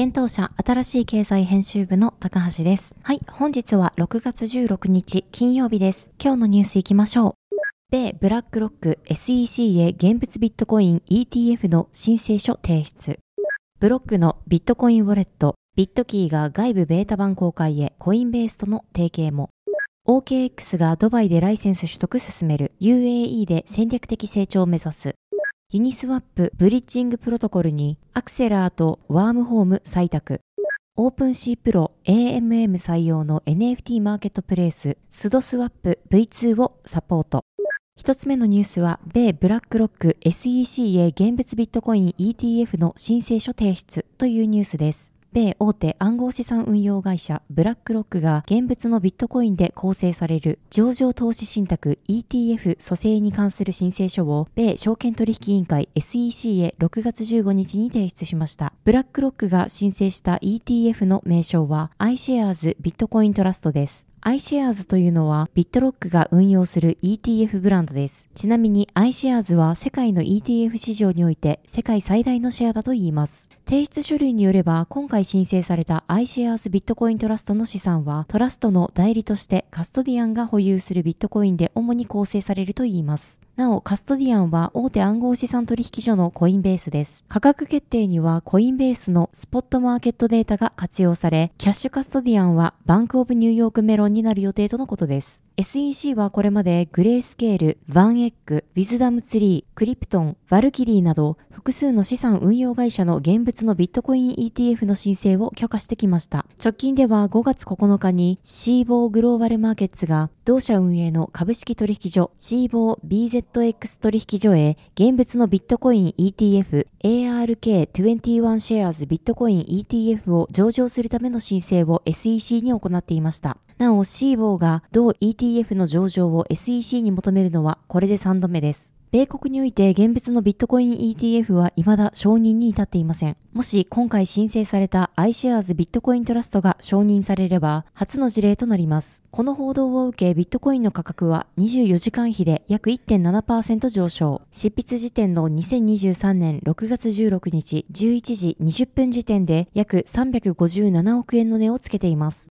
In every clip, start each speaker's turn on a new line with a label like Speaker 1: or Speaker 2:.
Speaker 1: 現当社新しい経済編集部の高橋です。はい、本日は6月16日金曜日です。今日のニュースいきましょう。米ブラックロック SEC へ現物ビットコイン ETF の申請書提出。ブロックのビットコインウォレットビットキーが外部ベータ版公開へコインベースとの提携も。OKX がドバイでライセンス取得進める UAE で戦略的成長を目指すユニスワップブリッジングプロトコルにアクセラーとワームホーム採択オープンシー Pro AMM 採用の NFT マーケットプレイススドスワップ V2 をサポート一つ目のニュースは、米ブラックロック SEC へ現物ビットコイン ETF の申請書提出というニュースです。米大手暗号資産運用会社ブラックロックが現物のビットコインで構成される上場投資信託 ETF 蘇生に関する申請書を米証券取引委員会 SEC へ6月15日に提出しました。ブラックロックが申請した ETF の名称は iShares ビットコイントラストです。iShares というのはビットロックが運用する ETF ブランドです。ちなみに iShares は世界の ETF 市場において世界最大のシェアだと言います。提出書類によれば今回申請された iShares ビットコイントラストの資産はトラストの代理としてカストディアンが保有するビットコインで主に構成されると言います。なお、カストディアンは大手暗号資産取引所のコインベースです。価格決定にはコインベースのスポットマーケットデータが活用され、キャッシュカストディアンはバンクオブニューヨークメロンになる予定とのことです。SEC はこれまでグレースケール、ヴァンエック、ウィズダムツリー、クリプトン、ワルキリーなど複数の資産運用会社の現物のビットコイン ETF の申請を却下してきました。直近では5月9日にシーボーグローバルマーケッツが同社運営の株式取引所シーボー BZX 取引所へ現物のビットコイン ETF ARK21 シェアーズビットコイン ETF を上場するための申請を SEC に行っていました。なお、シーボーが同 ETF の上場を SEC に求めるのはこれで3度目です。米国において現物のビットコイン ETF は未だ承認に至っていません。もし今回申請された iShares ビットコイントラストが承認されれば初の事例となります。この報道を受けビットコインの価格は24時間比で約1.7%上昇。執筆時点の2023年6月16日11時20分時点で約357億円の値をつけています。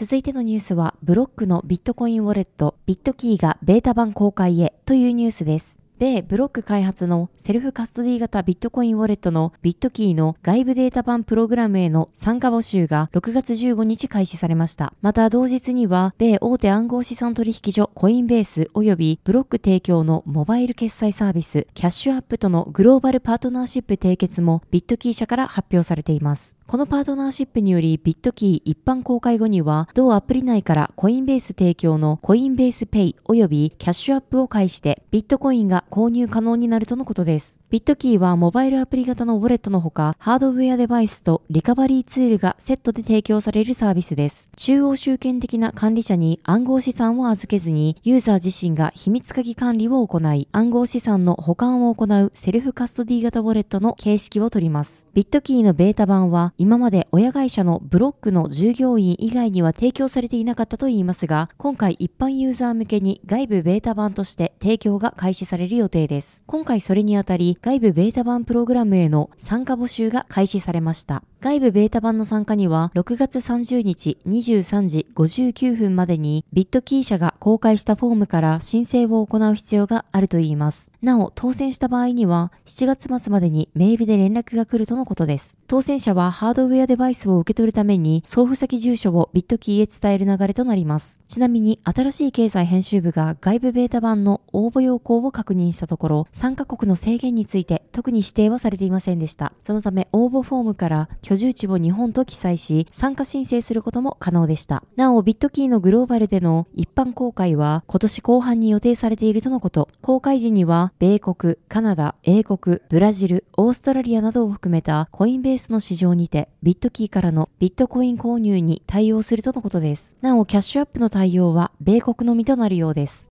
Speaker 1: 続いてのニュースは、ブロックのビットコインウォレット、ビットキーがベータ版公開へというニュースです。米ブロック開発のセルフカストディ型ビットコインウォレットのビットキーの外部ベータ版プログラムへの参加募集が6月15日開始されました。また同日には、米大手暗号資産取引所コインベース及びブロック提供のモバイル決済サービスキャッシュアップとのグローバルパートナーシップ締結もビットキー社から発表されています。このパートナーシップによりビットキー一般公開後には同アプリ内からコインベース提供のコインベースペイ及びキャッシュアップを介してビットコインが購入可能になるとのことです。ビットキーはモバイルアプリ型のウォレットのほか、ハードウェアデバイスとリカバリーツールがセットで提供されるサービスです。中央集権的な管理者に暗号資産を預けずに、ユーザー自身が秘密鍵管理を行い、暗号資産の保管を行うセルフカストディ型ウォレットの形式をとります。ビットキーのベータ版は、今まで親会社のブロックの従業員以外には提供されていなかったといいますが、今回一般ユーザー向けに外部ベータ版として提供が開始される予定です。今回それにあたり、外部ベータ版プログラムへの参加募集が開始されました。外部ベータ版の参加には6月30日23時59分までにビットキー社が公開したフォームから申請を行う必要があるといいます。なお、当選した場合には7月末までにメールで連絡が来るとのことです。当選者はハードウェアデバイスを受け取るために送付先住所をビットキーへ伝える流れとなります。ちなみに新しい経済編集部が外部ベータ版の応募要項を確認したところ参加国の制限について特に指定はされていませんでした。そのため応募フォームから居住地を日本と記載し、参加申請することも可能でした。なお、ビットキーのグローバルでの一般公開は今年後半に予定されているとのこと。公開時には、米国、カナダ、英国、ブラジル、オーストラリアなどを含めたコインベースの市場にて、ビットキーからのビットコイン購入に対応するとのことです。なお、キャッシュアップの対応は米国のみとなるようです。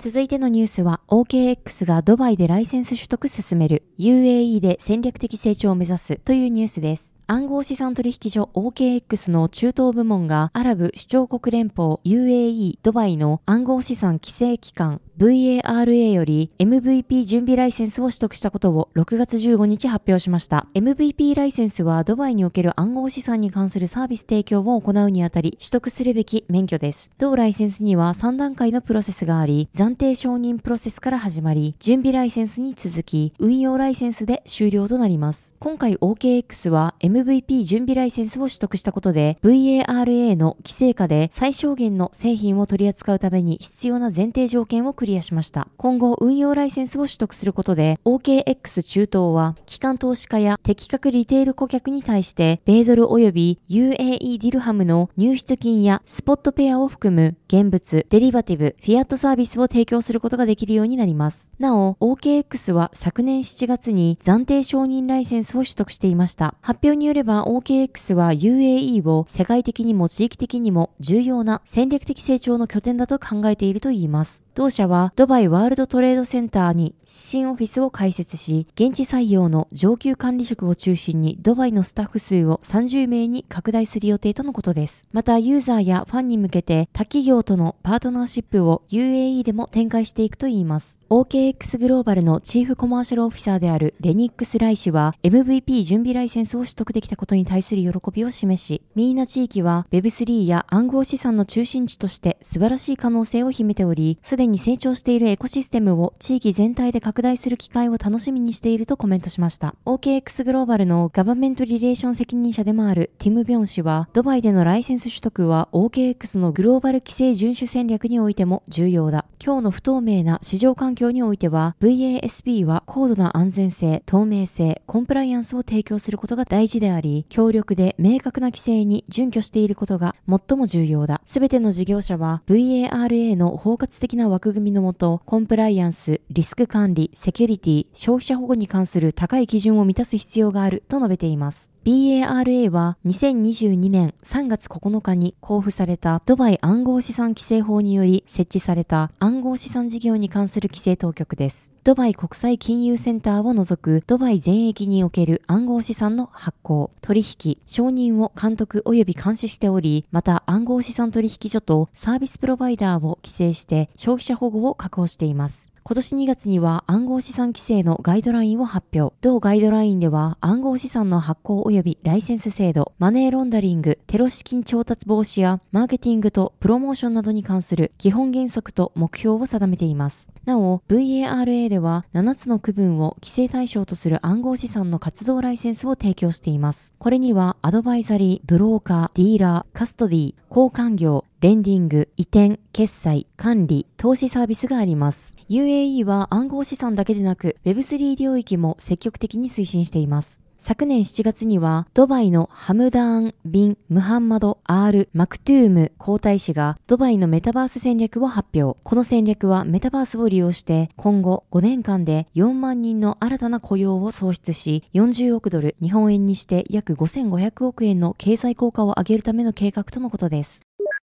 Speaker 1: 続いてのニュースは OKX がドバイでライセンス取得進める UAE で戦略的成長を目指すというニュースです。暗号資産取引所 OKX の中東部門がアラブ首長国連邦 UAE ドバイの暗号資産規制機関 VARA より MVP 準備ライセンスを取得したことを6月15日発表しました。MVP ライセンスはドバイにおける暗号資産に関するサービス提供を行うにあたり取得するべき免許です。同ライセンスには3段階のプロセスがあり、暫定承認プロセスから始まり、準備ライセンスに続き、運用ライセンスで終了となります。今回 OKX は MVP 準備ライセンスを取得したことで、VARA の規制下で最小限の製品を取り扱うために必要な前提条件をクリアリアしました。今後、運用ライセンスを取得することで、OKX 中東は、機関投資家や適格リテール顧客に対して、米ドル及び UAE ディルハムの入出金やスポットペアを含む現物、デリバティブ、フィアットサービスを提供することができるようになります。なお、OKX は昨年7月に暫定承認ライセンスを取得していました。発表によれば OKX は UAE を世界的にも地域的にも重要な戦略的成長の拠点だと考えているといいます。同社はドバイワールドトレードセンターに新オフィスを開設し、現地採用の上級管理職を中心にドバイのスタッフ数を30名に拡大する予定とのことです。また、ユーザーやファンに向けて他企業とのパートナーシップを UAE でも展開していくといいます。OKX グローバルのチーフコマーシャルオフィサーであるレニックス・ライ氏は MVP 準備ライセンスを取得できたことに対する喜びを示し、ミーナ地域は Web3 や暗号資産の中心地として素晴らしい可能性を秘めており、すでに成長しているエコシステムを地域全体で拡大する機会を楽しみにしているとコメントしました。OKX グローバルのガバメントリレーション責任者でもあるティム・ビョン氏は、ドバイでのライセンス取得は OKX のグローバル規制遵守戦略においても重要だ。今日の不透明な市場環境においては、VASB は高度な安全性、透明性、コンプライアンスを提供することが大事であり、強力で明確な規制に準拠していることが最も重要だ。すべての事業者は VARA の包括的な枠組みのもと、コンプライアンス、リスク管理、セキュリティ、消費者保護に関する高い基準を満たす必要があると述べています。BARA は2022年3月9日に交付されたドバイ暗号資産規制法により設置された暗号資産事業に関する規制当局です。ドバイ国際金融センターを除くドバイ全域における暗号資産の発行、取引、承認を監督及び監視しており、また暗号資産取引所とサービスプロバイダーを規制して消費者保護を確保しています。今年2月には暗号資産規制のガイドラインを発表。同ガイドラインでは暗号資産の発行及びライセンス制度、マネーロンダリング、テロ資金調達防止やマーケティングとプロモーションなどに関する基本原則と目標を定めています。なお、VARA では7つの区分を規制対象とする暗号資産の活動ライセンスを提供しています。これにはアドバイザリー、ブローカー、ディーラー、カストディ、交換業、レンディング、移転、決済、管理、投資サービスがあります。UAE は暗号資産だけでなく Web3 領域も積極的に推進しています。昨年7月には、ドバイのハムダーン・ビン・ムハンマド・アール・マクトゥーム皇太子がドバイのメタバース戦略を発表。この戦略はメタバースを利用して今後5年間で4万人の新たな雇用を創出し、40億ドル、日本円にして約5500億円の経済効果を上げるための計画とのことです。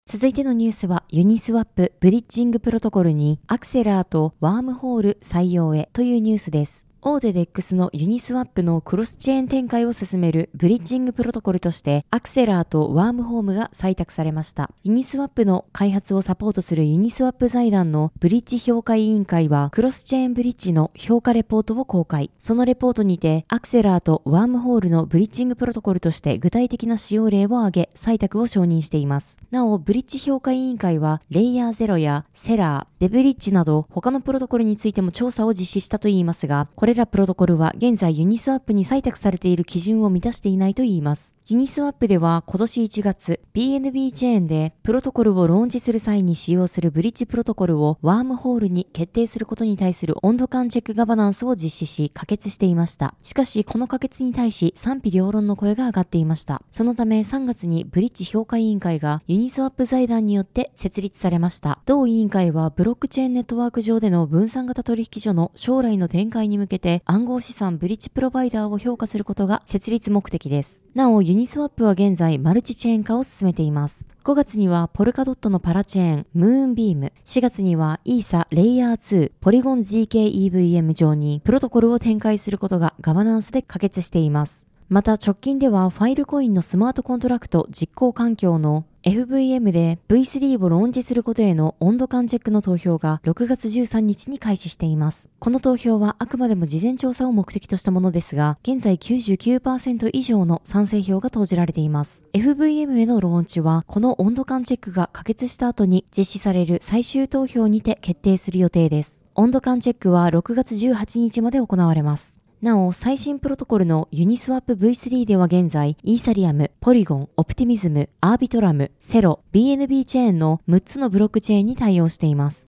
Speaker 1: 続いてのニュースはユニスワップブリッジングプロトコルにアクセラーとワームホール採用へというニュースです。大手 DEX のユニスワップのクロスチェーン展開を進めるブリッジングプロトコルとしてアクセラーとワームホールが採択されました。ユニスワップの開発をサポートするユニスワップ財団のブリッジ評価委員会はクロスチェーンブリッジの評価レポートを公開。そのレポートにてアクセラーとワームホールのブリッジングプロトコルとして具体的な使用例を挙げ採択を承認しています。なお、ブリッジ評価委員会はレイヤー0やセラー、デブリッジなど他のプロトコルについても調査を実施したといいますが、これれらプロトコルは現在ユニスワップに採択されている基準を満たしていないといいます。ユニスワップでは今年1月、BNB チェーンでプロトコルをローンチする際に使用するブリッジプロトコルをワームホールに決定することに対する温度感チェックガバナンスを実施し可決していました。しかし、この可決に対し賛否両論の声が上がっていました。そのため3月にブリッジ評価委員会がユニスワップ財団によって設立されました。同委員会はブロックチェーンネットワーク上での分散型取引所の将来の展開に向けて暗号資産ブリッジプロバイダーを評価することが設立目的です。なお、ユニスワップは現在マルチチェーン化を進めています。5月にはポルカドットのパラチェーン、ムーンビーム。4月にはイーサレイヤー2、ポリゴン zkEVM 上にプロトコルを展開することがガバナンスで可決しています。また直近ではファイルコインのスマートコントラクト実行環境の FVM で V3 をローンチすることへの温度感チェックの投票が6月13日に開始しています。この投票はあくまでも事前調査を目的としたものですが、現在99%以上の賛成票が投じられています。FVM へのローンチは、この温度感チェックが可決した後に実施される最終投票にて決定する予定です。温度感チェックは6月18日まで行われます。なお、最新プロトコルのユニスワップ V3 では現在、イーサリアム、ポリゴン、オプティミズム、アービトラム、セロ、BNB チェーンの6つのブロックチェーンに対応しています。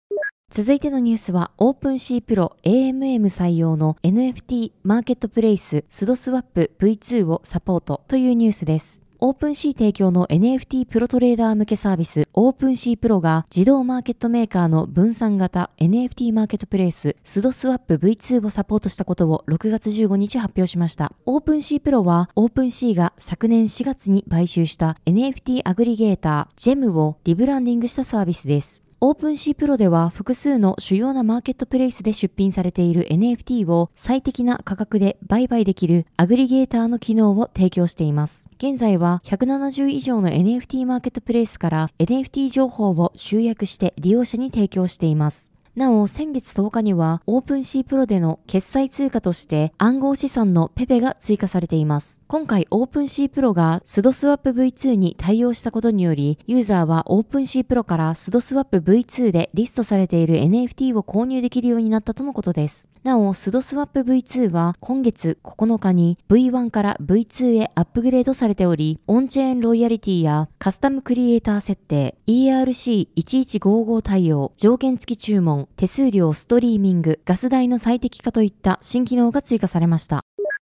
Speaker 1: 続いてのニュースは、 OpenSea Pro AMM 採用の NFT マーケットプレイススドスワップ V2 をサポートというニュースです。オープンシー提供の NFT プロトレーダー向けサービスオープンシープロが自動マーケットメーカーの分散型 NFT マーケットプレイススドスワップ V2 をサポートしたことを6月15日発表しました。オープンシープロはオープンシーが昨年4月に買収した NFT アグリゲータージェムをリブランディングしたサービスです。オープンシープロでは複数の主要なマーケットプレイスで出品されている NFT を最適な価格で売買できるアグリゲーターの機能を提供しています。現在は170以上の NFT マーケットプレイスから NFT 情報を集約して利用者に提供しています。なお、先月10日には、オープンシープロでの決済通貨として暗号資産のペペが追加されています。今回、オープンシープロがスドスワップ V2 に対応したことにより、ユーザーはオープンシープロからスドスワップ V2 でリストされている NFT を購入できるようになったとのことです。なお、スドスワップ V2 は今月9日に V1 から V2 へアップグレードされており、オンチェーンロイヤリティやカスタムクリエイター設定、ERC1155 対応、条件付き注文、手数料ストリーミング、ガス代の最適化といった新機能が追加されました。